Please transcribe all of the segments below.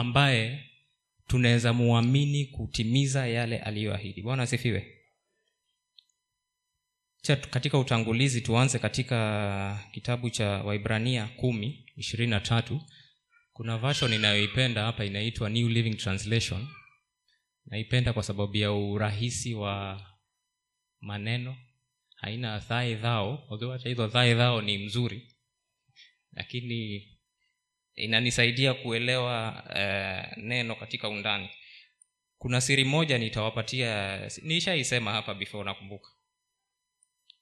ambaye tunaweza muamini kutimiza yale aliyoahidi. Bwana asifiwe. Katika utangulizi tuanze katika kitabu cha waibrania kumi ishirini na tatu. Kuna version inayoipenda hapa inaitwa new living translation. Naipenda kwa sababu ya urahisi wa maneno. Haina thae dhao although hata hizo thae dhao ni mzuri. Lakini inanisaidia kuelewa eh, neno katika undani. Kuna siri moja nitawapatia nishaisema hapa before nakumbuka.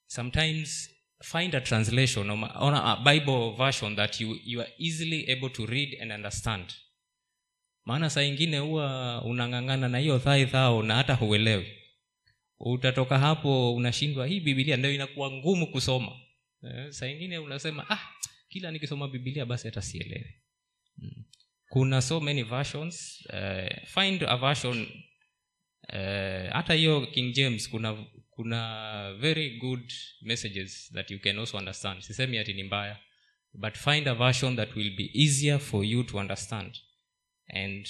Sometimes find a translation or a bible version that you, you are easily able to read and understand. Maana saa ingine huwa unang'ang'ana na hiyo thai thao na hata huelewi. Utatoka hapo unashindwa hii bibilia ndio inakuwa ngumu kusoma. Eh, saa ingine unasema ah kila nikisoma bibilia basi hata sielewi. Kuna so many versions uh, find a version uh, hata hiyo king james kuna kuna very good messages that you can also understand. Sisemi ati ni mbaya but find a version that will be easier for you to understand. And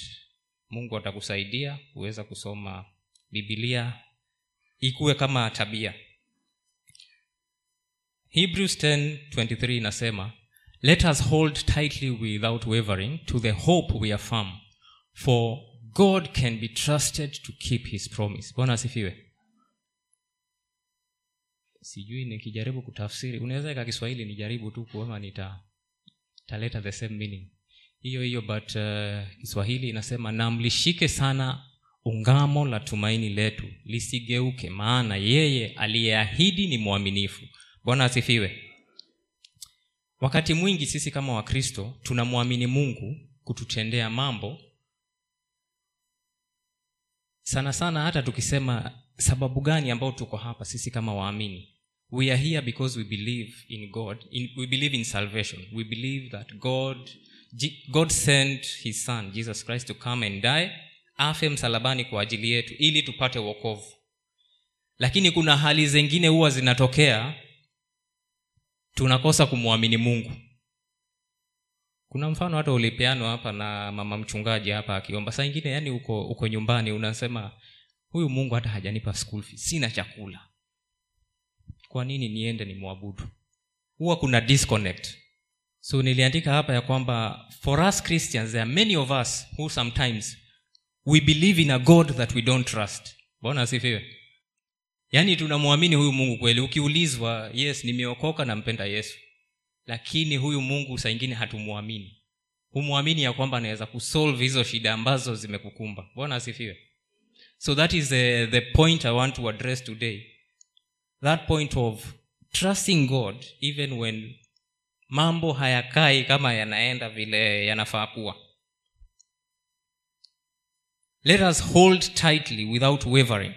mungu atakusaidia kuweza kusoma bibilia ikuwe kama tabia. Hebrews 10:23 inasema let us hold tightly without wavering to the hope we affirm for god can be trusted to keep his promise. Bwana asifiwe. Sijui nikijaribu kutafsiri. Unaweza ika kiswahili nijaribu tu kuona nita taleta the same meaning. Hiyo hiyo but uh, kiswahili inasema na sana ungamo la tumaini letu lisigeuke maana yeye aliyeahidi ni mwaminifu. Bwana asifiwe wakati mwingi sisi kama wakristo tunamwamini mungu kututendea mambo. Sana sana hata tukisema sababu gani ambao tuko hapa sisi kama waamini. We are here because we believe in god in, we believe in salvation. We believe that god god sent his son jesus christ to come and die afe msalabani kwa ajili yetu ili tupate wokovu. Lakini kuna hali zingine huwa zinatokea tunakosa kumwamini mungu. Kuna mfano hata ulipeanwa hapa na mama mchungaji hapa akiomba. Saa ingine yani uko, uko nyumbani unasema huyu mungu hata hajanipa school fees sina chakula. Kwa nini niende ni mwabudu huwa kuna disconnect. So niliandika hapa ya kwamba for us christians there are many of us who sometimes we believe in a god that we don't trust. Bwana asifiwe yaani tunamwamini huyu mungu kweli? Ukiulizwa yes nimeokoka nampenda yesu. Lakini huyu mungu saa ingine hatumwamini. Humwamini ya kwamba anaweza kusolve hizo shida ambazo zimekukumba. Bwana asifiwe. So that is the, the point i want to address today. That point of trusting god even when mambo hayakai kama yanaenda vile yanafaa kuwa. Let us hold tightly without wavering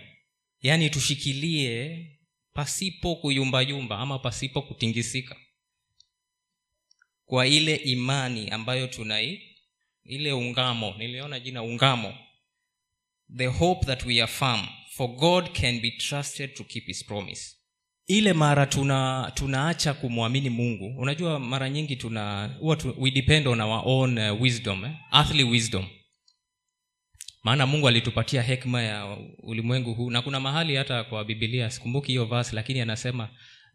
yaani tushikilie pasipo kuyumbayumba ama pasipo kutingisika. Kwa ile imani ambayo tunai ile ungamo niliona jina ungamo. The hope that we affirm for god can be trusted to keep his promise. Ile mara tuna tunaacha kumwamini mungu. Unajua mara nyingi tuna huwa tu, we depend on our own uh, wisdom eh? earthly wisdom maana mungu alitupatia hekma ya ulimwengu huu na kuna mahali hata kwa bibilia sikumbuki hiyo verse lakini anasema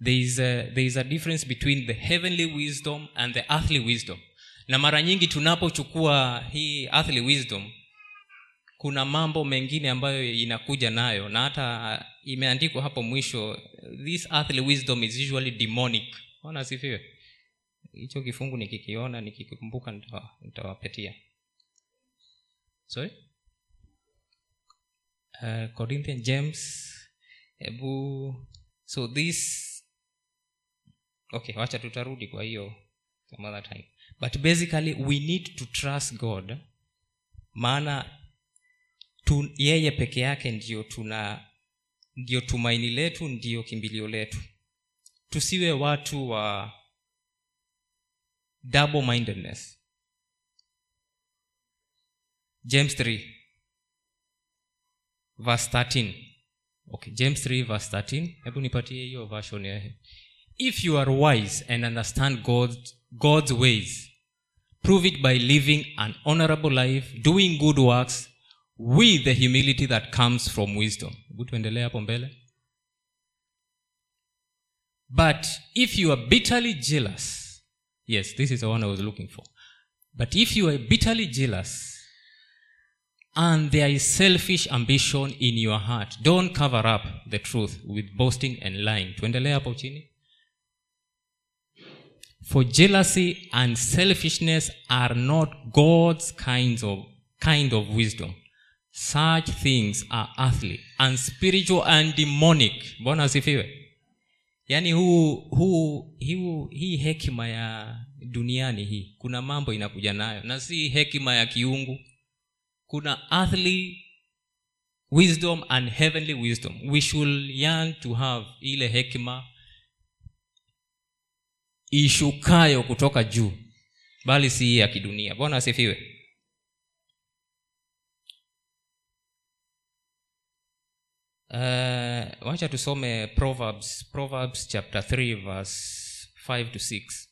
there is, a, there is a difference between the heavenly wisdom and the earthly wisdom. Na mara nyingi tunapochukua hii earthly wisdom kuna mambo mengine ambayo inakuja nayo na hata imeandikwa hapo mwisho this earthly wisdom is usually demonic. Ona sifiwe hicho kifungu nikikiona nikikumbuka nita sorry uh, corinthian james hebu so this okay wacha tutarudi kwa hiyo some other time. But basically we need to trust god maana yeye peke yake ndio tuna ndio tumaini letu ndio kimbilio letu. Tusiwe watu wa double mindedness james 3 verse 13 okay james 3 verse 13 hebu nipatie hiyo version ya if you are wise and understand God, god's ways prove it by living an honorable life doing good works with the humility that comes from wisdom. Hebu tuendelee hapo mbele. But if you are bitterly jealous yes this is the one i was looking for. But if you are bitterly jealous and there is selfish ambition in your heart. Don't cover up the truth with boasting and lying. Tuendelee hapo chini. For jealousy and selfishness are not god's kinds of kind of wisdom. Such things are earthly and spiritual and demonic. Bwana asifiwe. Yaani hii hekima ya duniani hii kuna mambo inakuja nayo. Na si hekima ya kiungu kuna earthly wisdom and heavenly wisdom. We should yearn to have ile hekima ishukayo kutoka juu bali si ya kidunia. Bwana asifiwe. Uh, wacha tusome proverbs proverbs chapter 3 verse 5 to 6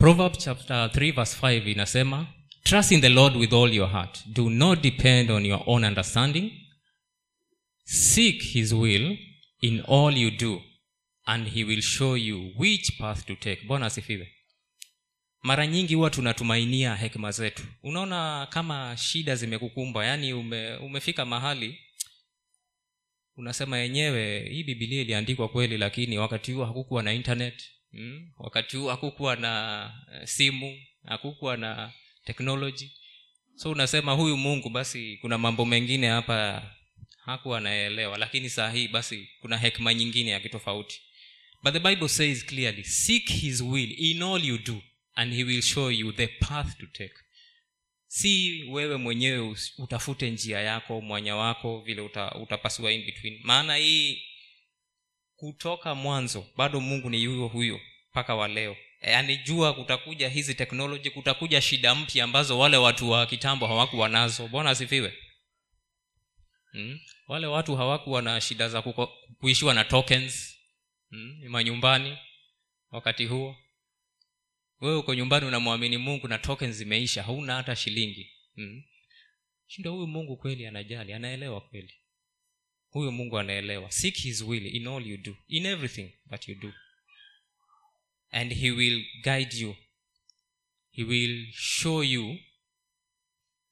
proverbs chapter 3 verse 5 inasema trust in the lord with all your heart. Do not depend on your own understanding. Seek his will in all you do and he will show you which path to take. Bwana asifiwe. Mara nyingi huwa tunatumainia hekima zetu. Unaona kama shida zimekukumba yaani ume, umefika mahali unasema yenyewe hii bibilia iliandikwa kweli lakini wakati huo hakukuwa na internet mm? wakati huu hakukuwa na uh, simu hakukuwa na technology. So unasema huyu mungu basi kuna mambo mengine hapa hakuwa anaelewa lakini saa hii basi kuna hekma nyingine ya kitofauti. But the bible says clearly seek his will in all you do and he will show you the path to take. Si wewe mwenyewe utafute njia yako mwanya wako vile uta, utapasua in between. Maana hii kutoka mwanzo bado mungu ni yuyo huyo mpaka wa leo yaani jua kutakuja hizi teknoloji kutakuja shida mpya ambazo wale watu wa kitambo hawakuwa nazo bwana asifiwe hmm? wale watu hawakuwa na shida za kuishiwa na tokens hmm? manyumbani wakati huo wewe uko nyumbani unamwamini mungu na tokens zimeisha hauna hata shilingi hmm? shindo huyu mungu kweli anajali anaelewa kweli huyu mungu anaelewa. Seek his will in all you do in everything that you do. And he will guide you. He will show you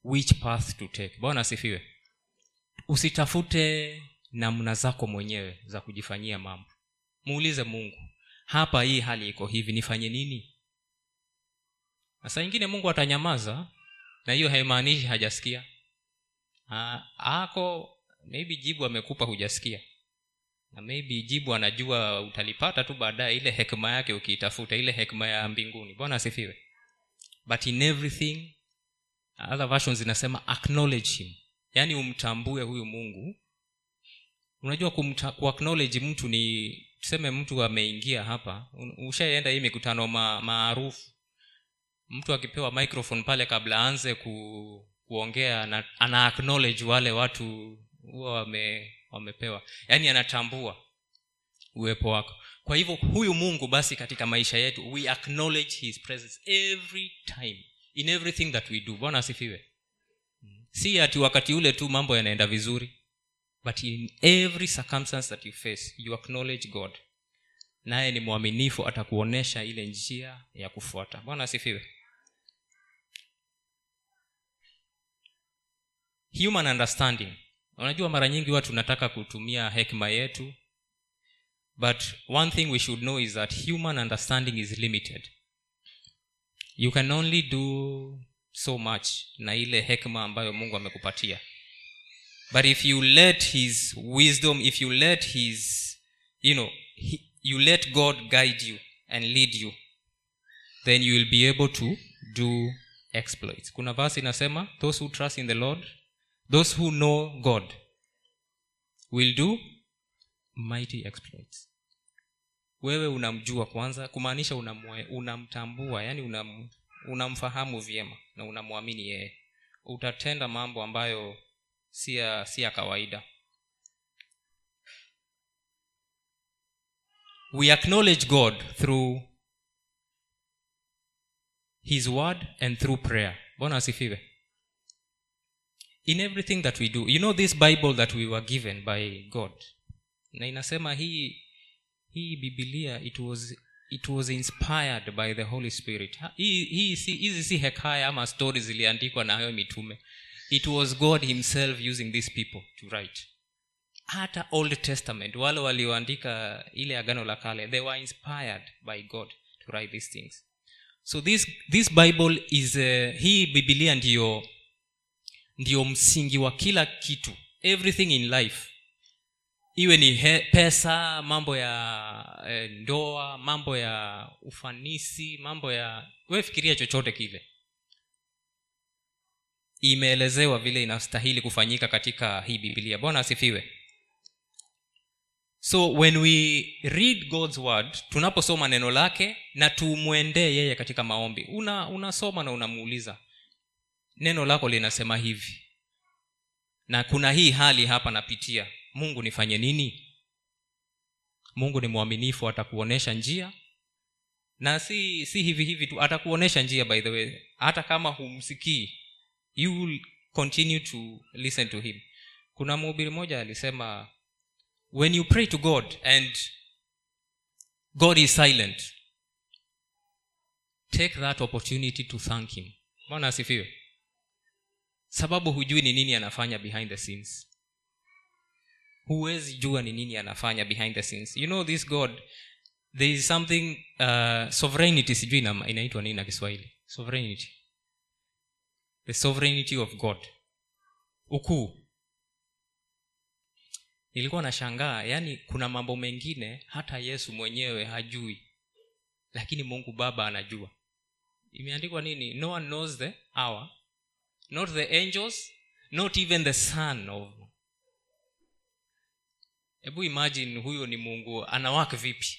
which path to take. Bwana asifiwe. Usitafute namna zako mwenyewe za kujifanyia mambo. Muulize mungu hapa hii hali iko hivi nifanye nini? Na saa ingine mungu atanyamaza na hiyo haimaanishi hajasikia. Ha, ako maybe jibu amekupa hujasikia. Na maybe jibu anajua utalipata tu baadaye ile hekima yake ukiitafuta ile hekima ya mbinguni. Bwana asifiwe. But in everything other versions zinasema acknowledge him. Yaani umtambue huyu mungu. Unajua kumta, mtu ni tuseme mtu ameingia hapa ushaenda hii mikutano maarufu. Mtu akipewa microphone pale kabla aanze ku, kuongea na, ana acknowledge wale watu huwa wame, wamepewa. Yaani anatambua uwepo wako. Kwa hivyo huyu mungu basi katika maisha yetu we acknowledge his presence every time in everything that we do. Bwana asifiwe. Si ati wakati ule tu mambo yanaenda vizuri but in every circumstance that you face you acknowledge god. Naye ni mwaminifu atakuonyesha ile njia ya kufuata. Bwana asifiwe. Human understanding unajua mara nyingi huwa tunataka kutumia hekima yetu but one thing we should know is that human understanding is limited. You can only do so much na ile hekma ambayo mungu amekupatia. But if you let his wisdom if you let his you know he, you let god guide you and lead you then you will be able to do exploits. Kuna vasi inasema those who trust in the lord those who know god will do mighty exploits. Wewe unamjua kwanza kumaanisha unamtambua yani unam, unamfahamu vyema na unamwamini yeye. Utatenda mambo ambayo si ya kawaida. We acknowledge god through his word and through prayer. Bwana asifiwe in everything that we do you know this bible that we were given by god? Na inasema hii hii bibilia it was it was inspired by the holy spirit. Hizi si hekaya ama stori ziliandikwa na hayo mitume. It was god himself using these people to write. Hata old testament wale walioandika ile agano la kale they were inspired by god to write these things. So this, this bible is uh, hii bibilia ndiyo ndiyo msingi wa kila kitu. Everything in life. Iwe ni he, pesa mambo ya e, ndoa mambo ya ufanisi mambo ya wefikiria chochote kile. Imeelezewa vile inastahili kufanyika katika hii biblia. Bwana asifiwe. So when we read god's word tunaposoma neno lake na tumwendee yeye katika maombi una unasoma na unamuuliza neno lako linasema hivi. Na kuna hii hali hapa napitia. Mungu nifanye nini? Mungu ni mwaminifu atakuonyesha njia. Na si si hivi hivi tu atakuonyesha njia by the way. Hata kama humsikii you will continue to listen to him. Kuna mhubiri mmoja alisema when you pray to god and god is silent take that opportunity to thank him. Bwana asifiwe sababu hujui ni nini anafanya behind the scenes. Huwezi jua ni nini anafanya behind the scenes. You know this god there is something uh, sovereignty sijui inaitwa nini na kiswahili. Sovereignty. The sovereignty of god. Ukuu. Nilikuwa nashangaa yaani kuna mambo mengine hata yesu mwenyewe hajui lakini mungu baba anajua. Imeandikwa nini? No one knows the hour not the angels not even the son of hebu imagine huyo ni mungu anawak vipi?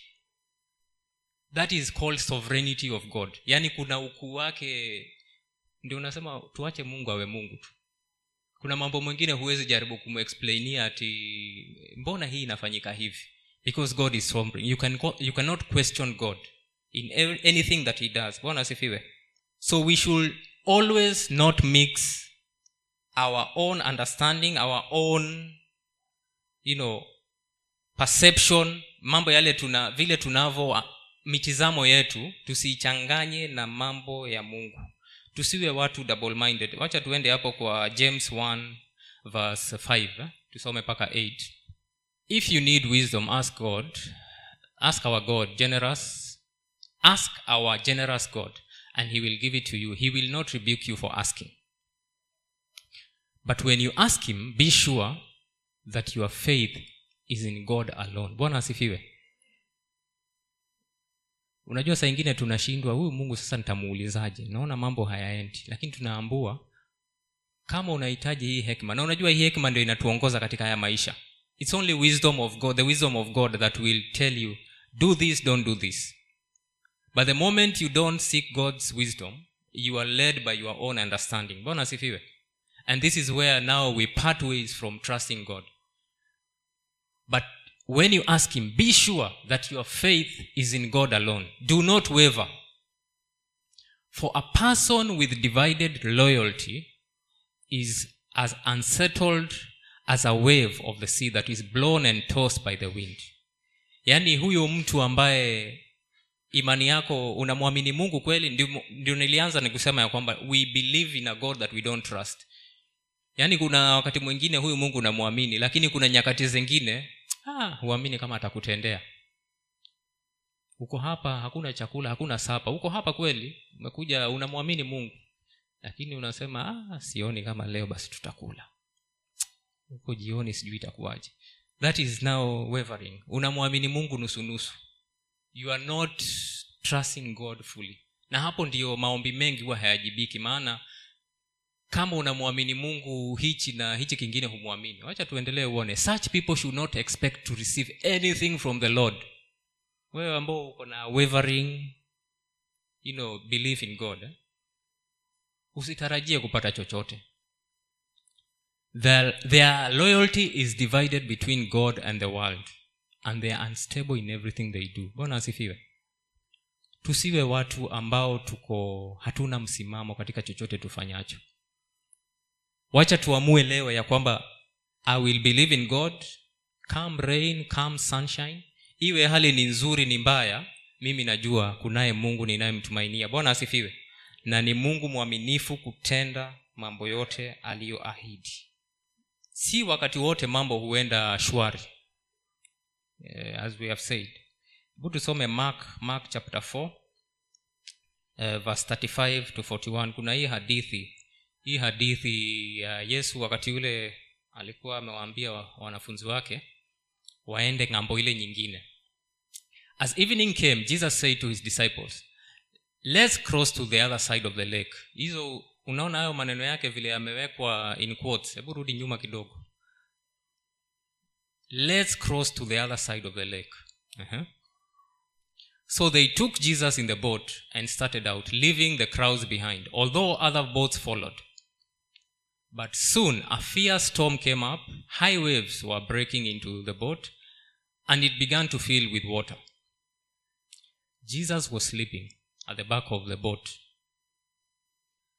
That is called sovereignty of god. Yaani kuna ukuu wake ndio unasema tuache mungu awe mungu tu. Kuna mambo mengine huwezi jaribu kumexplainia ati mbona hii inafanyika hivi? Because god is sovereign. You, can, you cannot question god in anything that he does. Bwana asifiwe. So we should always not mix our own understanding our own you know perception mambo yale tuna vile tunavyo mitizamo yetu tusiichanganye na mambo ya mungu. Tusiwe watu double minded wacha tuende hapo kwa james 1 verse 5 eh? tusome mpaka 8 if you need wisdom ask god. Ask our god generous. Ask our generous god and he will give it to you. He will not rebuke you for asking. But when you ask him be sure that your faith is in god alone. Bwana asifiwe. Unajua saa ingine tunashindwa huyu mungu sasa nitamuulizaje? Naona mambo hayaendi. Lakini tunaambua kama unahitaji hii hekima na unajua hii hekima ndio inatuongoza katika haya maisha. Its only wisdom of god the wisdom of god that will tell you do this don't do this but the moment you don't seek god's wisdom you are led by your own understanding. Bwana asifiwe? And this is where now we part ways from trusting god. But when you ask him be sure that your faith is in god alone. Do not waver. For a person with divided loyalty is as unsettled as a wave of the sea that is blown and tossed by the wind. Yaani huyo mtu ambaye imani yako unamwamini mungu kweli ndio, nilianza ni kusema ya kwamba we believe in a god that we don't trust. Yaani kuna wakati mwingine huyu mungu unamwamini lakini kuna nyakati zingine ah, huamini kama atakutendea. Uko hapa hakuna chakula hakuna sapa. Uko hapa kweli umekuja unamwamini mungu. Lakini unasema ah, sioni kama leo basi tutakula. Huko jioni sijui itakuwaje. That is now wavering. Unamwamini mungu nusunusu you are not trusting god fully. Na hapo ndio maombi mengi huwa hayajibiki maana kama unamwamini mungu hichi na hichi kingine humwamini. Wacha tuendelee uone. Such people should not expect to receive anything from the lord. Wewe ambao uko na wavering you know belief in god eh? usitarajie kupata chochote. Their, their loyalty is divided between god and the world and they are unstable in everything they do. Bwana asifiwe. Tusiwe watu ambao tuko hatuna msimamo katika chochote tufanyacho. Wacha tuamue leo ya kwamba i will believe in god come rain come sunshine iwe hali ni nzuri ni mbaya mimi najua kunaye mungu ninayemtumainia. Bwana asifiwe. Na ni mungu mwaminifu kutenda mambo yote aliyoahidi. Si wakati wote mambo huenda shwari uh, as we have said. Hebu tusome mark mark chapter 4 uh, verse 35 to 41 kuna hii hadithi. Hii hadithi ya uh, yesu wakati ule alikuwa amewaambia wanafunzi wake waende ng'ambo ile nyingine. As evening came jesus said to his disciples let's cross to the other side of the lake. Hizo unaona hayo maneno yake vile yamewekwa in quotes. Hebu rudi nyuma kidogo let's cross to the other side of the lake. Uh-huh. so they took jesus in the boat and started out leaving the crowds behind although other boats followed. But soon a fierce storm came up high waves were breaking into the boat and it began to fill with water. Jesus was sleeping at the back of the boat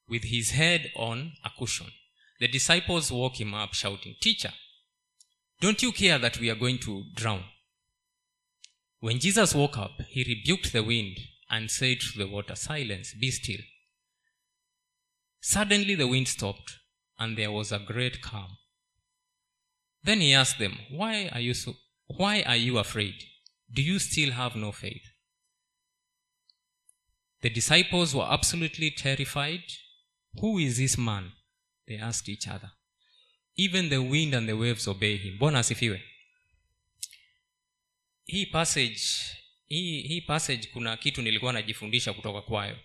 with his head on a cushion. The disciples woke him up shouting teacher don't you care that we are going to drown? When jesus woke up he rebuked the wind and said to the water silence be still. Suddenly the wind stopped and there was a great calm. Then he asked them why are you so why are you afraid? Do you still have no faith? The disciples were absolutely terrified. Who is this man? they asked each other even the wind and the waves obey him. Bwana asifiwe. Hii passage hii, hii passage kuna kitu nilikuwa najifundisha kutoka kwayo.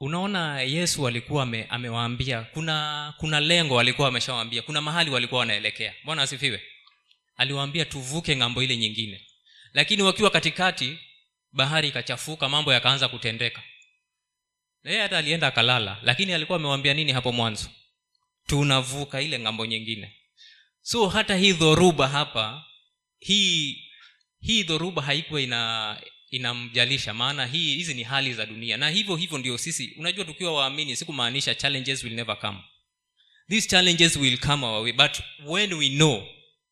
Unaona yesu alikuwa ame, amewaambia kuna kuna lengo alikuwa ameshawaambia kuna mahali walikuwa wanaelekea. Bwana asifiwe. Aliwaambia tuvuke ng'ambo ile nyingine. Lakini wakiwa katikati bahari ikachafuka mambo yakaanza kutendeka. Yeye hata alienda akalala lakini alikuwa amewambia nini hapo mwanzo tunavuka ile ng'ambo nyingine. So hata hii dhoruba hapa hii hii dhoruba haikuwa ina inamjalisha. Maana hii hizi ni hali za dunia. Na hivyo hivyo ndio sisi unajua tukiwa waamini sikumaanisha challenges will never come. These challenges will come our way but when we know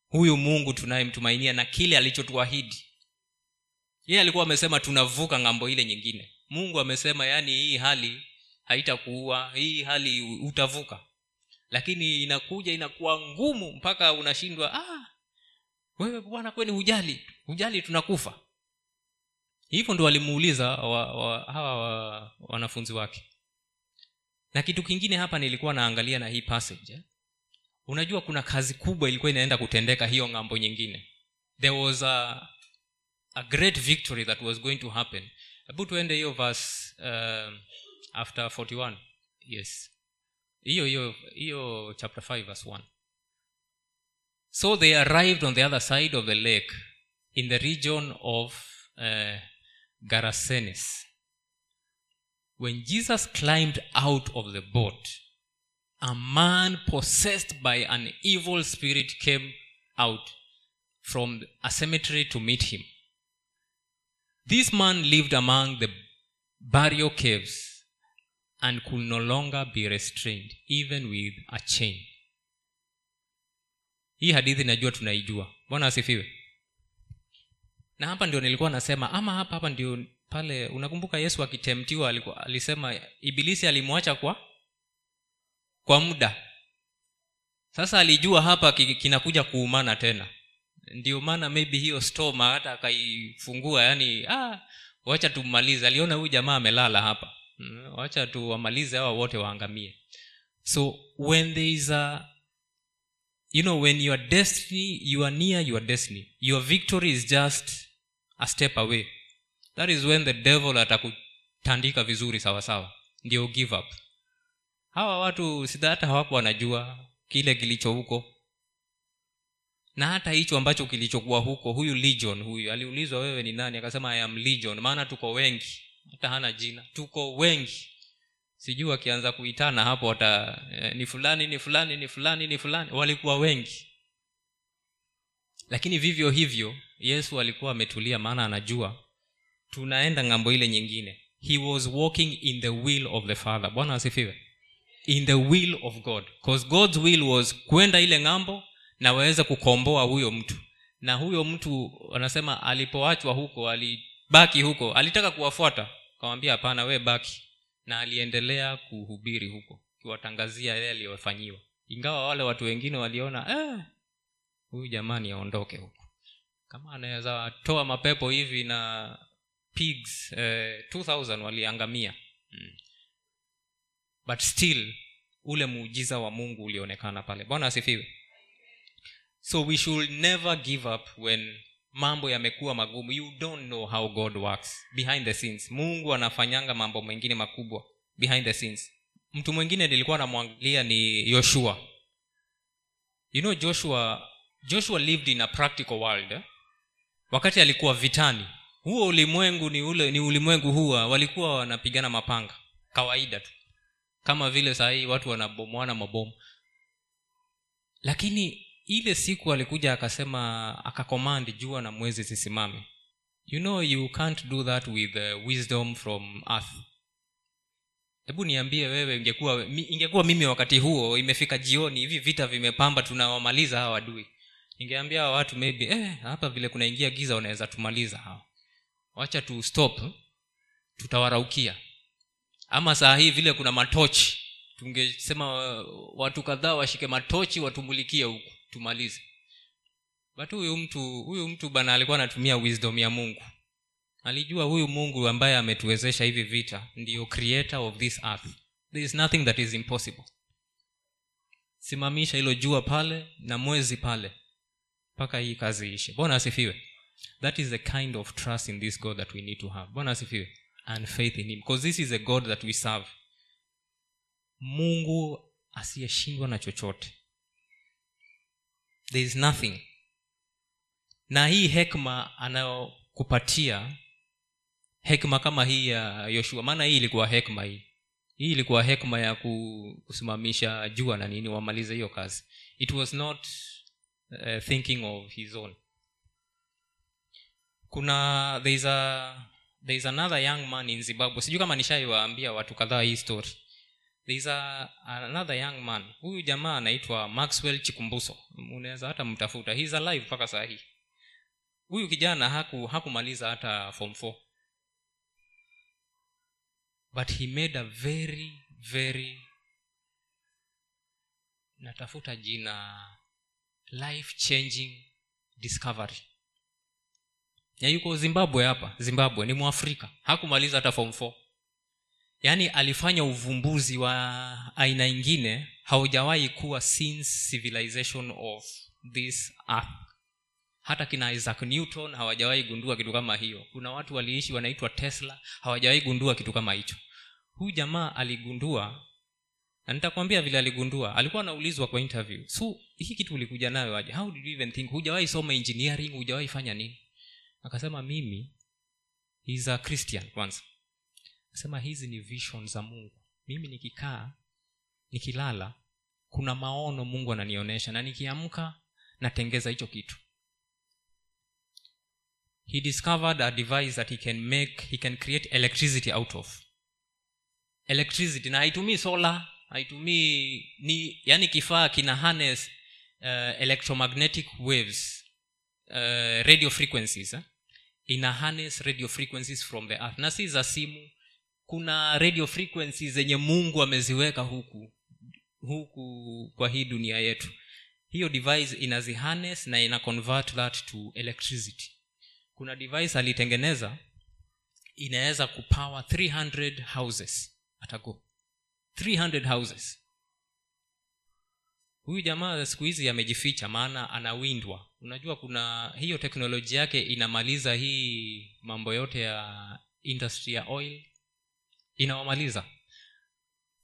huyu mungu tunayemtumainia na kile alichotuahidi. Yeye alikuwa amesema tunavuka ng'ambo ile nyingine. Mungu amesema yaani hii hali haitakuua hii hali utavuka lakini inakuja inakuwa ngumu mpaka unashindwa ah, wewe bwana kweni hujali hujali tunakufa. Hivyo ndo walimuuliza wa, wa, hawa wa, wanafunzi wake. Na kitu kingine hapa nilikuwa naangalia na hii passage eh? unajua kuna kazi kubwa ilikuwa inaenda kutendeka hiyo ng'ambo nyingine. There was a, a great victory that was going to happen. Hebu tuende hiyo verse uh, after 41 yes hiyo hiyo hiyo chapter 5 verse 1 so they arrived on the other side of the lake in the region of uh, garasenes. When jesus climbed out of the boat a man possessed by an evil spirit came out from a cemetery to meet him. This man lived among the burial caves and could no longer be restrained even with a chain. Hii hadithi najua tunaijua. Bwana asifiwe. Na hapa ndio nilikuwa nasema ama hapa hapa ndio pale unakumbuka yesu akitemtiwa alisema ibilisi alimwacha kwa kwa muda. Sasa alijua hapa kinakuja kuumana tena. Ndio maana maybe hiyo stoma hata akaifungua yani ah, wacha tummalize aliona huyu jamaa amelala hapa wacha tuwamalize hawa wote waangamie. So when there is a you know when your destiny you are near your destiny your victory is just a step away. That is when the devil atakutandika vizuri sawa sawa. Ndio give up. Hawa watu sida hata hawako wanajua kile kilicho huko. Na hata hicho ambacho kilichokuwa huko huyu legion huyu aliulizwa wewe ni nani? Akasema i am legion. Maana tuko wengi hata hana jina. Tuko wengi. Sijui wakianza kuitana hapo wata eh, ni fulani ni fulani ni fulani ni fulani. Walikuwa wengi. Lakini vivyo hivyo yesu alikuwa ametulia maana anajua tunaenda ng'ambo ile nyingine. He was walking in the will of the father. Bwana asifiwe. In the will of god. Because god's will was kwenda ile ng'ambo na waweze kukomboa huyo mtu. Na huyo mtu wanasema alipoachwa huko alibaki huko. Alitaka kuwafuata kawambia hapana wee baki. Na aliendelea kuhubiri huko kiwatangazia yale aliyofanyiwa ingawa wale watu wengine waliona eh, huyu jamani aondoke huko. Kama anaweza toa mapepo hivi na pigs eh, 2000 waliangamia. Hmm. but still ule muujiza wa mungu ulionekana pale. Bwana asifiwe. So we should never give up when mambo yamekuwa magumu. You don't know how god works behind the scenes. Mungu anafanyanga mambo mengine makubwa behind the scenes. Mtu mwingine nilikuwa namwangalia ni yoshua you know joshua joshua lived in a practical world eh? wakati alikuwa vitani. Huo ulimwengu ni ule ni ulimwengu huwa walikuwa wanapigana mapanga. Kawaida tu. Kama vile sahii watu wanabomoana mabomu. Lakini ile siku alikuja akasema akakomandi jua na mwezi zisimame. You know you can't do that with uh, wisdom from earth. Hebu niambie wewe ingekuwa ingekuwa mimi wakati huo imefika jioni hivi vita vimepamba tunawamaliza hawa adui. Ningeambia hawa watu maybe eh, hapa vile kunaingia giza wanaweza tumaliza hawa. Wacha tu stop tutawaraukia. Ama saa hii vile kuna matochi tungesema uh, watu kadhaa washike matochi watumulikie huku tumalize. But huyu mtu huyu mtu bana alikuwa anatumia wisdom ya mungu. Alijua huyu mungu ambaye ametuwezesha hivi vita ndiyo creator of this earth. There is nothing that is impossible. Simamisha hilo jua pale na mwezi pale mpaka hii kazi ishe bwana asifiwe. That is the kind of trust in this god that we need to have. Bwana asifiwe. And faith in him. Because this is a god that we serve. Mungu asiyeshindwa na chochote there is nothing. Na hii hekma anayokupatia hekma kama hii ya yoshua maana hii ilikuwa hekma hii. Hii ilikuwa hekma ya kusimamisha jua na nini wamalize hiyo kazi. It was not uh, thinking of his own. Kuna there is a there is another young man in zimbabwe. Sijui kama nishaiwaambia watu kadhaa hii story there is a, another young man. Huyu jamaa anaitwa maxwell chikumbuso. Unaweza hata mtafuta. He's alive mpaka saa hii. Huyu kijana haku hakumaliza hata form 4 but he made a very very natafuta jina life changing discovery. Ya yuko zimbabwe hapa. Zimbabwe ni mwafrika. Hakumaliza hata form 4 yaani alifanya uvumbuzi wa aina ingine haujawahi kuwa since civilization of this earth. Hata kina isaac newton hawajawahi gundua kitu kama hiyo. Kuna watu waliishi wanaitwa tesla hawajawahi gundua kitu kama hicho. Huyu jamaa aligundua na nitakwambia vile aligundua. Alikuwa anaulizwa kwa interview so hii kitu ulikuja nayo aje? How did you even think? Hujawahi soma engineering? Hujawahi fanya nini? Akasema mimi is a christian kwanza akasema hizi ni vision za mungu. Mimi nikikaa nikilala kuna maono mungu ananionyesha na nikiamka natengeza hicho kitu. He discovered a device that he can make he can create electricity out of. Electricity na haitumii solar haitumii ni yani kifaa kina harness uh, electromagnetic waves uh, radio frequencies eh? ina harness radio frequencies from the earth. Na si za simu kuna radio frequency zenye mungu ameziweka huku huku kwa hii dunia yetu. Hiyo device inaziharness na ina convert that to electricity. Kuna device alitengeneza inaweza kupower 300 houses. Atago 300 houses. Huyu jamaa siku hizi amejificha maana anawindwa. Unajua kuna hiyo teknoloji yake inamaliza hii mambo yote ya industry ya oil inawamaliza.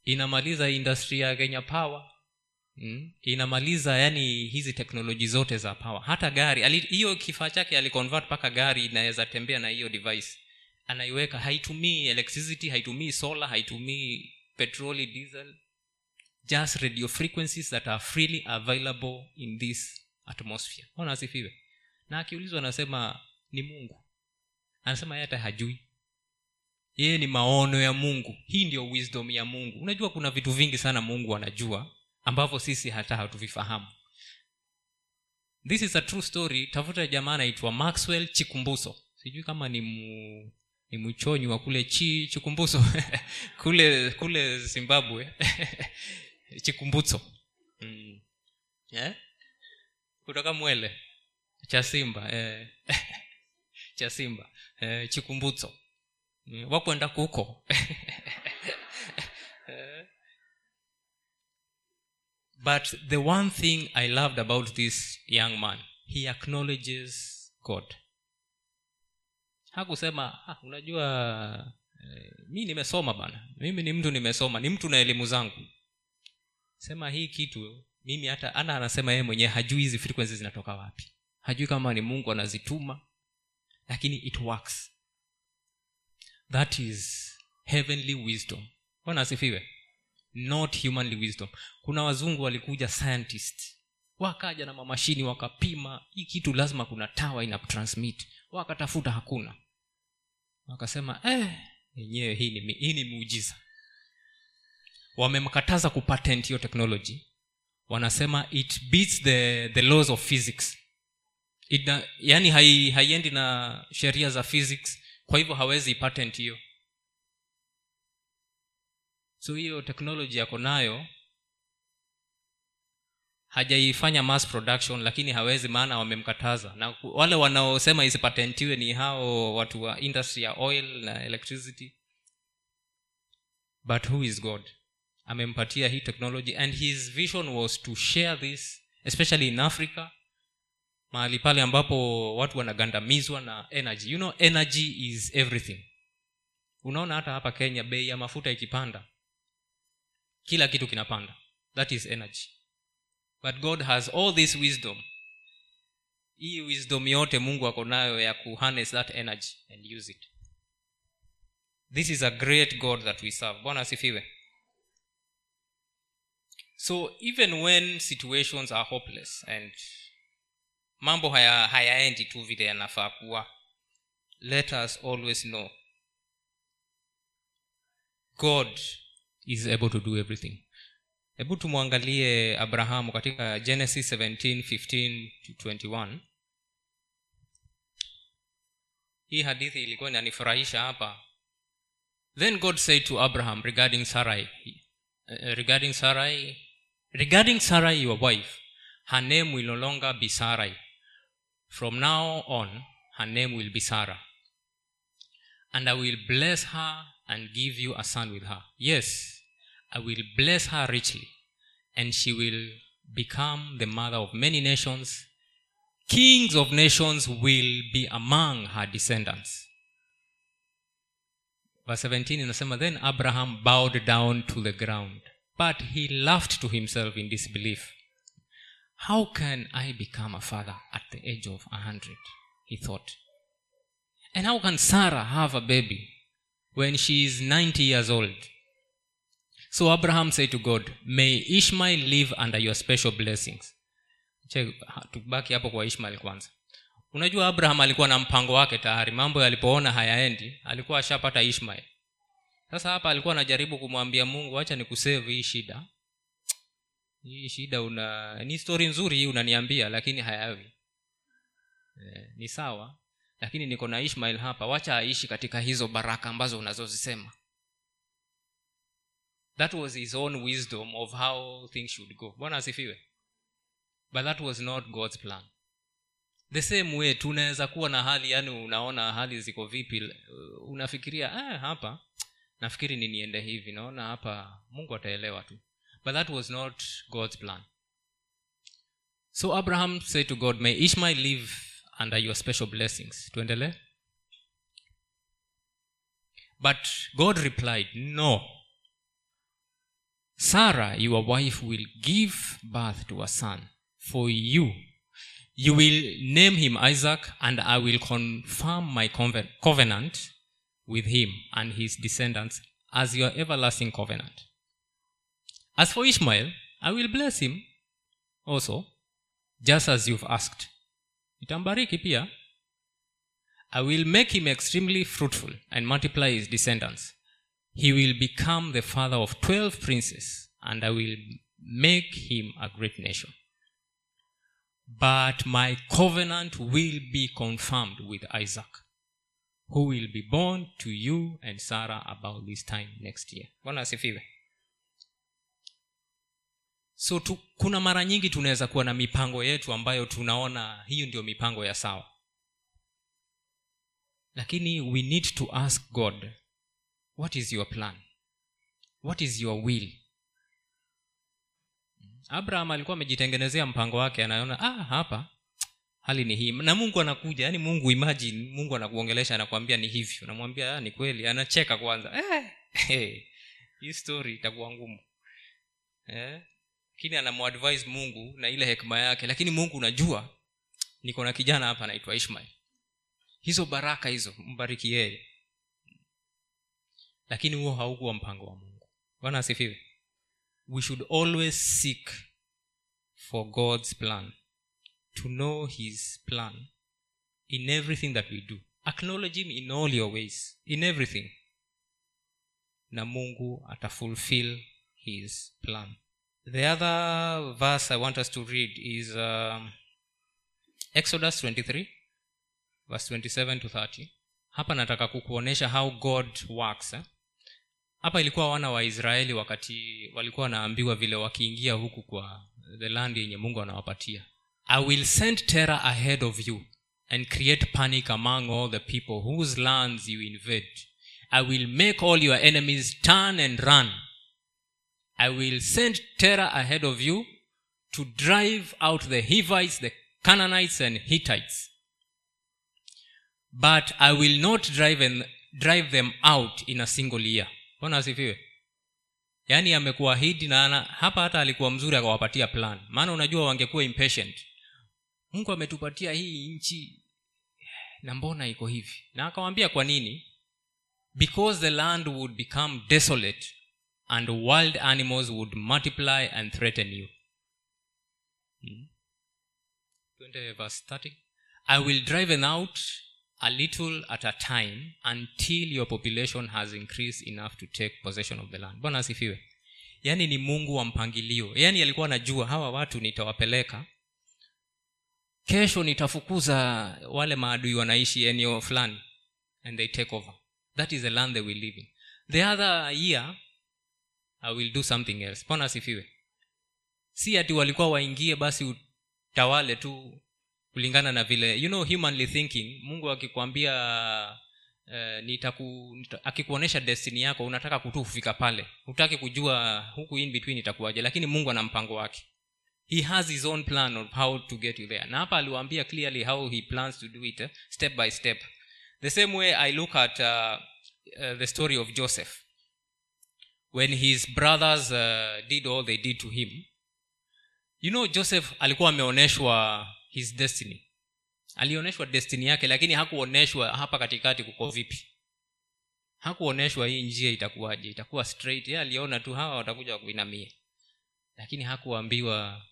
Inamaliza industry ya kenya power. Mm? inamaliza yani hizi teknoloji zote za power. Hata gari hiyo kifaa chake aliconvert mpaka gari inaweza tembea na hiyo device. Anaiweka haitumii electricity haitumii solar haitumii petroli diesel. Just radio frequencies that are freely available in this atmosphere. Ona asifiwe. Na akiulizwa anasema ni mungu. Anasema yeye hata hajui yeye ni maono ya mungu. Hii ndio wisdom ya mungu. Unajua kuna vitu vingi sana mungu anajua ambavyo sisi hata hatuvifahamu. This is a true story. Tafuta jamaa anaitwa maxwell chikumbuso. Sijui kama ni mu, ni mchonyi wa kule chi chikumbuso. Kule kule zimbabwe. Chikumbuso. Mm. yeah? kutoka mwele. Cha simba eh. cha simba eh, chikumbutso mm. Wakwenda kuko. Eh. but the one thing i loved about this young man he acknowledges god. Hakusema ah, unajua eh, mi nimesoma bana. Mimi ni mtu nimesoma ni mtu na elimu zangu. Sema hii kitu mimi hata ana anasema yeye mwenyewe hajui hizi frequency zinatoka wapi. Hajui kama ni mungu anazituma lakini it works that is heavenly wisdom. Bwana asifiwe. Not humanly wisdom. Kuna wazungu walikuja scientist. Wakaja na mamashini wakapima. Hii kitu lazima kuna tawa inatransmit wakatafuta hakuna. Wakasema eh, yenyewe hii ni, hii ni muujiza wamemkataza kupatent hiyo technology. Wanasema it beats the, the laws of physics. Ina, yani hai, haiendi na sheria za physics kwa hivyo hawezi patent hiyo. So hiyo teknoloji yako nayo hajaifanya mass production lakini hawezi maana wamemkataza. Na wale wanaosema isipatentiwe ni hao watu wa industry ya oil na electricity. But who is god? Amempatia hii technology and his vision was to share this especially in africa mahali pale ambapo watu wanagandamizwa na energy. You know energy is everything. Unaona hata hapa kenya bei ya mafuta ikipanda kila kitu kinapanda. That is energy. But god has all this wisdom. Hii wisdom yote mungu ako nayo ya kuharness that energy and use it. This is a great god that we serve. Bwana asifiwe. So even when situations are hopeless and mambo haya hayaendi tu vile yanafaa kuwa. Let us always know. God is able to do everything. Hebu tumwangalie abrahamu katika genesis 17 15 to 21 hii hadithi ilikuwa inanifurahisha hapa. Then god said to abraham regarding sarai uh, regarding sarai regarding sarai your wife her name will no longer be sarai from now on her name will be sarah. And i will bless her and give you a son with her. Yes i will bless her richly. And she will become the mother of many nations. Kings of nations will be among her descendants. Verse 17 in the inasema then abraham bowed down to the ground but he laughed to himself in disbelief how can i become a father at the age of a hundred? He thought. And how can sarah have a baby when she is 90 years old? So abraham said to god may ishmael live under your special blessings. Tubaki hapo kwa ishmael kwanza. Unajua abraham alikuwa na mpango wake tayari. Mambo yalipoona hayaendi alikuwa ashapata ishmael. Sasa hapa alikuwa anajaribu kumwambia mungu acha nikusevu hii shida hii shida una ni stori nzuri unaniambia lakini hayawi. E, ni sawa lakini niko na ishmael hapa. Wacha aishi katika hizo baraka ambazo unazozisema. That was his own wisdom of how things should go. Bwana asifiwe. But that was not god's plan. The same way tunaweza kuwa na hali yani unaona hali ziko vipi unafikiria ah, hapa nafikiri niniende hivi. Naona hapa mungu ataelewa tu but that was not god's plan. So abraham said to god may ishmael live under your special blessings. Tuendelee but god replied no. Sarah your wife will give birth to a son for you. You will name him isaac and i will confirm my covenant with him and his descendants as your everlasting covenant as for ishmael i will bless him also just as you've asked. Nitambariki pia. I will make him extremely fruitful and multiply his descendants. He will become the father of 12 princes and i will make him a great nation. But my covenant will be confirmed with isaac who will be born to you and sarah about this time next year. Bwana asifiwe so tu, kuna mara nyingi tunaweza kuwa na mipango yetu ambayo tunaona hiyo ndio mipango ya sawa. Lakini we need to ask god what is your plan? What is your will? Abraham alikuwa amejitengenezea mpango wake anaona ah, hapa hali ni hii. Na mungu anakuja yani mungu imagine mungu anakuongelesha anakuambia ni hivyo. Namwambia ah, ni kweli. Anacheka kwanza. Eh, hey, hii story itakuwa ngumu. Eh? Lakini anamuadvise mungu na ile hekima yake. Lakini mungu unajua niko na kijana hapa anaitwa ishmael. Hizo baraka hizo mbariki yeye. Lakini huo haukuwa mpango wa mungu. Bwana asifiwe. We should always seek for god's plan to know his plan in everything that we do. Acknowledge him in all your ways in everything. Na mungu atafulfill his plan the other verse i want us to read is um, exodus 23 verse 27 to 30 hapa nataka kukuonyesha how god works eh? hapa ilikuwa wana wa israeli wakati walikuwa wanaambiwa vile wakiingia huku kwa the land yenye mungu anawapatia. I will send terror ahead of you and create panic among all the people whose lands you invade. I will make all your enemies turn and run i will send terror ahead of you to drive out the hivites the canaanites and hittites. But i will not drive, and, drive them out in a single year. Bona asifiwe? Yaani amekuahidi na ana, hapa hata alikuwa mzuri akawapatia plan. Maana unajua wangekuwa impatient. Mungu ametupatia hii nchi na mbona iko hivi? Na akawambia kwa nini? Because the land would become desolate and wild animals would multiply and threaten you. Hmm? Twende verse 30. i will drive them out a little at a time until your population has increased enough to take possession of the land. Bwana asifiwe. Yaani ni mungu wa mpangilio. Yaani alikuwa anajua hawa watu nitawapeleka. Kesho nitafukuza wale maadui wanaishi eneo fulani and they take over. That is the land they will live in. The other year i will do something else. Bwana asifiwe? Si ati walikuwa waingie basi utawale tu kulingana na vile. You know humanly thinking mungu akikwambia uh, nitaku, nita, akikuonyesha destiny yako unataka kutu kufika pale. Hutaki kujua huku in between itakuwaje lakini mungu ana mpango wake. He has his own plan of how to get you there. Na hapa aliwaambia clearly how he plans to do it eh, step by step. The same way i look at uh, uh, the story of joseph when his brothers uh, did all they did to him you know joseph alikuwa ameonyeshwa his destiny. Alionyeshwa destiny yake lakini hakuonyeshwa hapa katikati kuko vipi. Hakuonyeshwa hii njia itakuwaje itakuwa straight. Ye aliona tu hawa watakuja kuinamia lakini hakuambiwa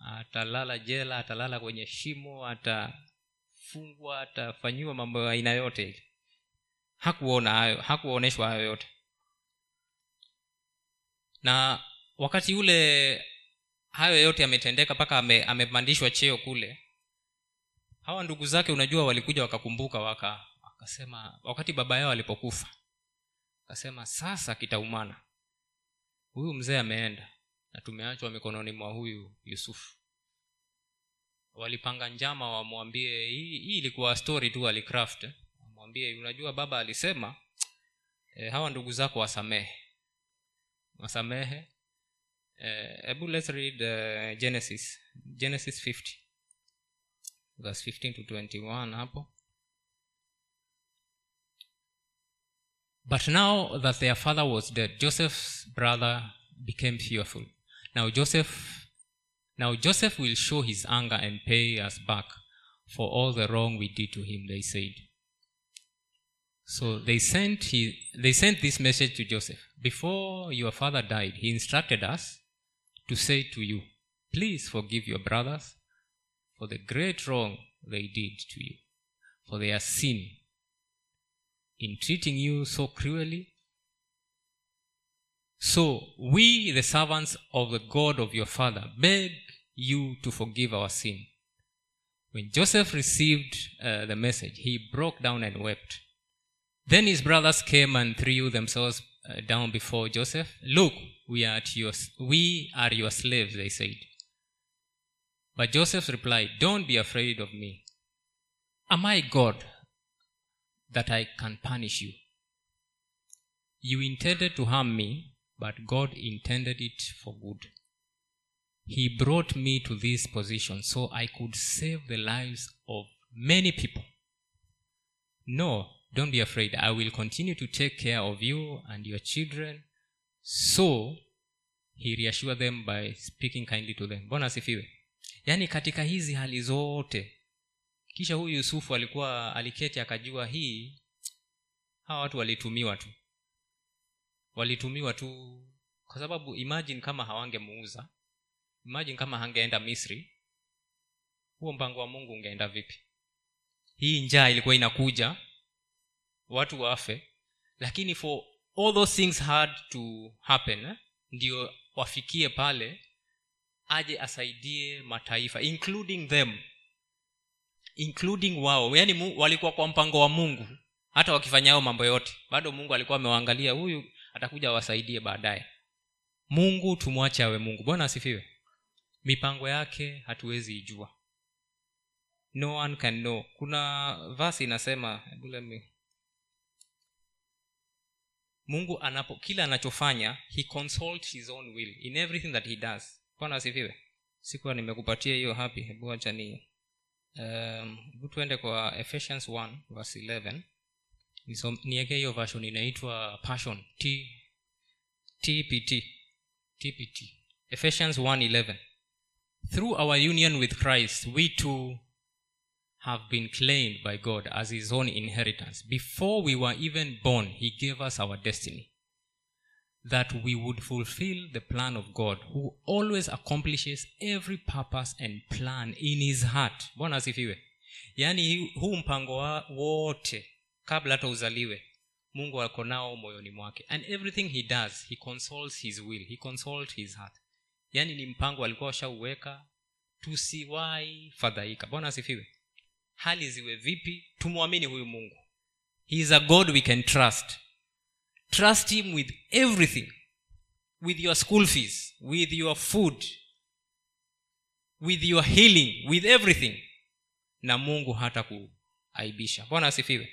atalala jela atalala kwenye shimo atafungwa atafanyiwa mambo aina yote ile. Hakuona hayo hakuonyeshwa hayo yote na wakati ule hayo yote yametendeka mpaka ame, amepandishwa cheo kule hawa ndugu zake unajua walikuja wakakumbuka waka wakasema wakati baba yao alipokufa akasema sasa kitaumana. Huyu mzee ameenda na tumeachwa mikononi mwa huyu yusufu walipanga njama wamwambie hii, hii ilikuwa story tu alicraft. Wamwambie unajua baba alisema e, hawa ndugu zako wasamehe wasamehe hebu uh, let's read uh, genesis. Genesis 50 verse 15 to 21 hapo but now that their father was dead joseph's brother became fearful. Now joseph now joseph will show his anger and pay us back for all the wrong we did to him they said. So they sent he, they sent this message to joseph before your father died he instructed us to say to you please forgive your brothers for the great wrong they did to you for their sin in treating you so cruelly. So we the servants of the god of your father beg you to forgive our sin. When joseph received uh, the message he broke down and wept. Then his brothers came and threw themselves uh, down before joseph look we are, your, we are your slaves they said. But joseph replied don't be afraid of me. Am i god that i can punish you? You intended to harm me but god intended it for good. He brought me to this position so i could save the lives of many people. No don't be afraid. I will continue to take care of you and your children. So he reassured them by speaking kindly to them. Mbona asifiwe? Yaani katika hizi hali zote kisha huyu yusufu alikuwa aliketi akajua hii hawa watu walitumiwa tu. Walitumiwa tu kwa sababu imagine kama hawangemuuza. Imagine kama hangeenda misri. Huo mpango wa mungu ungeenda vipi? Hii njaa ilikuwa inakuja watu wafe. Lakini for all those things had to happen eh? ndio wafikie pale aje asaidie mataifa including them. Including wao. Yaani walikuwa kwa mpango wa mungu. Hata wakifanya hayo mambo yote. Bado mungu alikuwa amewaangalia huyu atakuja awasaidie baadaye. Mungu tumwache awe mungu. Bwana asifiwe. Mipango yake hatuwezi ijua. No one can know. Kuna vasi inasema mungu anapo kila anachofanya he consult his own will in everything that he does. Bwana asifiwe. Sikuwa nimekupatia hiyo hapi hebu acha ni um, tuende kwa ephesians 1 verse 11 Nisom- niekee hiyo version inaitwa passion t tpt tpt ephesians 1:11 through our union with christ we too have been claimed by god as his own inheritance. Before we were even born he gave us our destiny. That we would fulfill the plan of god who always accomplishes every purpose and plan in his heart. Bwana asifiwe. Yaani hii- huu mpango wote kabla hata uzaliwe mungu ako nao moyoni mwake. And everything he does he consoles his will he consoles his heart. Yaani ni mpango alikuwa washauweka tusiwai fadhaika. Bwana hali ziwe vipi tumwamini huyu mungu. He is a god we can trust. Trust him with everything. With your school fees with your food with your healing with everything. Na mungu hata kuaibisha. Bwana asifiwe.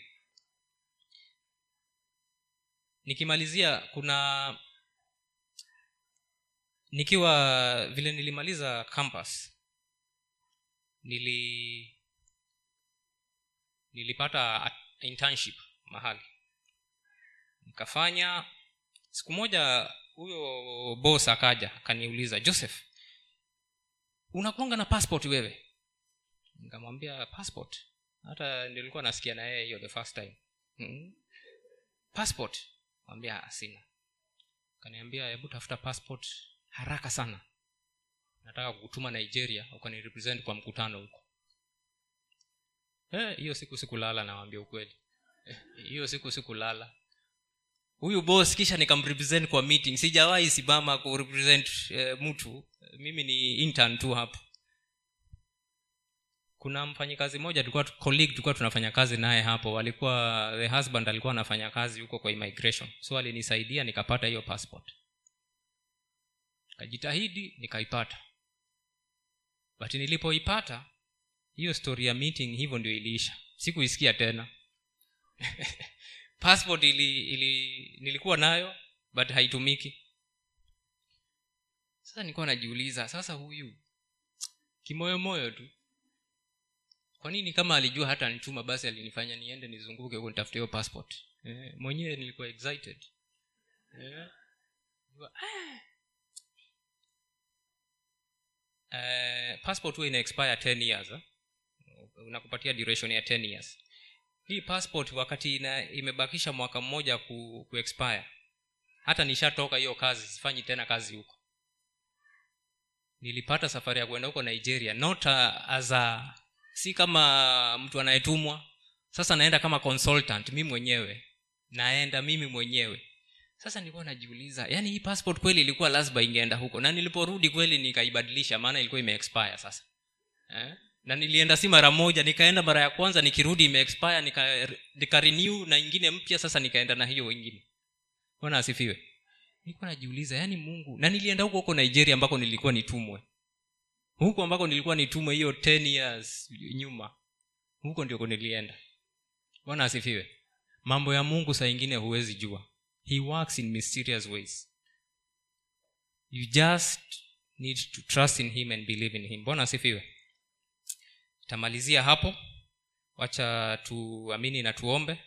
Nikimalizia kuna nikiwa vile nilimaliza campus nili nilipata internship mahali. Nikafanya siku moja huyo bos akaja akaniuliza joseph unakuanga na passport wewe? Nikamwambia passport. Hata nilikuwa nasikia na yeye hiyo the first time. Hmm? passport? Mwambia sina. Kaniambia hebu tafuta passport haraka sana. Nataka kutuma nigeria ukanirepresent kwa mkutano huko Eh, hiyo siku sikulala nawambia ukweli. Eh, hiyo siku sikulala. Huyu boss kisha nikamrepresent kwa meeting. Sijawahi simama kurepresent eh, mtu. Mimi ni intern tu hapo kuna mfanyikazi moja tulikuwa colleague tulikuwa tunafanya kazi naye hapo. Walikuwa the husband alikuwa anafanya kazi huko kwa immigration. So alinisaidia nikapata hiyo passport. Kajitahidi nikaipata. But nilipoipata hiyo story ya meeting hivyo ndio iliisha. Sikuisikia tena. Passport ili, ili nilikuwa nayo but haitumiki. Sasa nilikuwa najiuliza sasa huyu kimoyomoyo tu. Kwa nini kama alijua hata nituma basi alinifanya niende nizunguke huko nitafute hiyo passport? Eh, mwenyewe nilikuwa excited. Eh, ah. eh, passport huwa ina expire 10 years eh? Unakupatia duration ya 10 years. Hii passport wakati ina, imebakisha mwaka mmoja ku, ku expire hata nishatoka hiyo kazi sifanyi tena kazi huko. Nilipata safari ya kwenda huko nigeria not uh, as a si kama mtu anayetumwa. Sasa naenda kama consultant mi mwenyewe. Naenda mimi mwenyewe. Sasa nilikuwa najiuliza yani hii passport kweli ilikuwa lazima ingeenda huko? Na niliporudi kweli nikaibadilisha maana ilikuwa imeexpire sasa. Eh? Na nilienda si mara moja nikaenda mara ya kwanza nikirudi imeexpire nika, nika renew na ingine mpya sasa nikaenda na hiyo wengine bwana asifiwe. Nilikuwa najiuliza yani mungu na nilienda huko huko nigeria ambako nilikuwa nitumwe. Huko ambako nilikuwa nitumwe hiyo ten years nyuma huko ndiko nilienda. Bwana asifiwe. Mambo ya mungu saa ingine huwezi jua. He works in mysterious ways. You just need to trust in him and believe in him. Bwana asifiwe tamalizia hapo. Wacha tuamini na tuombe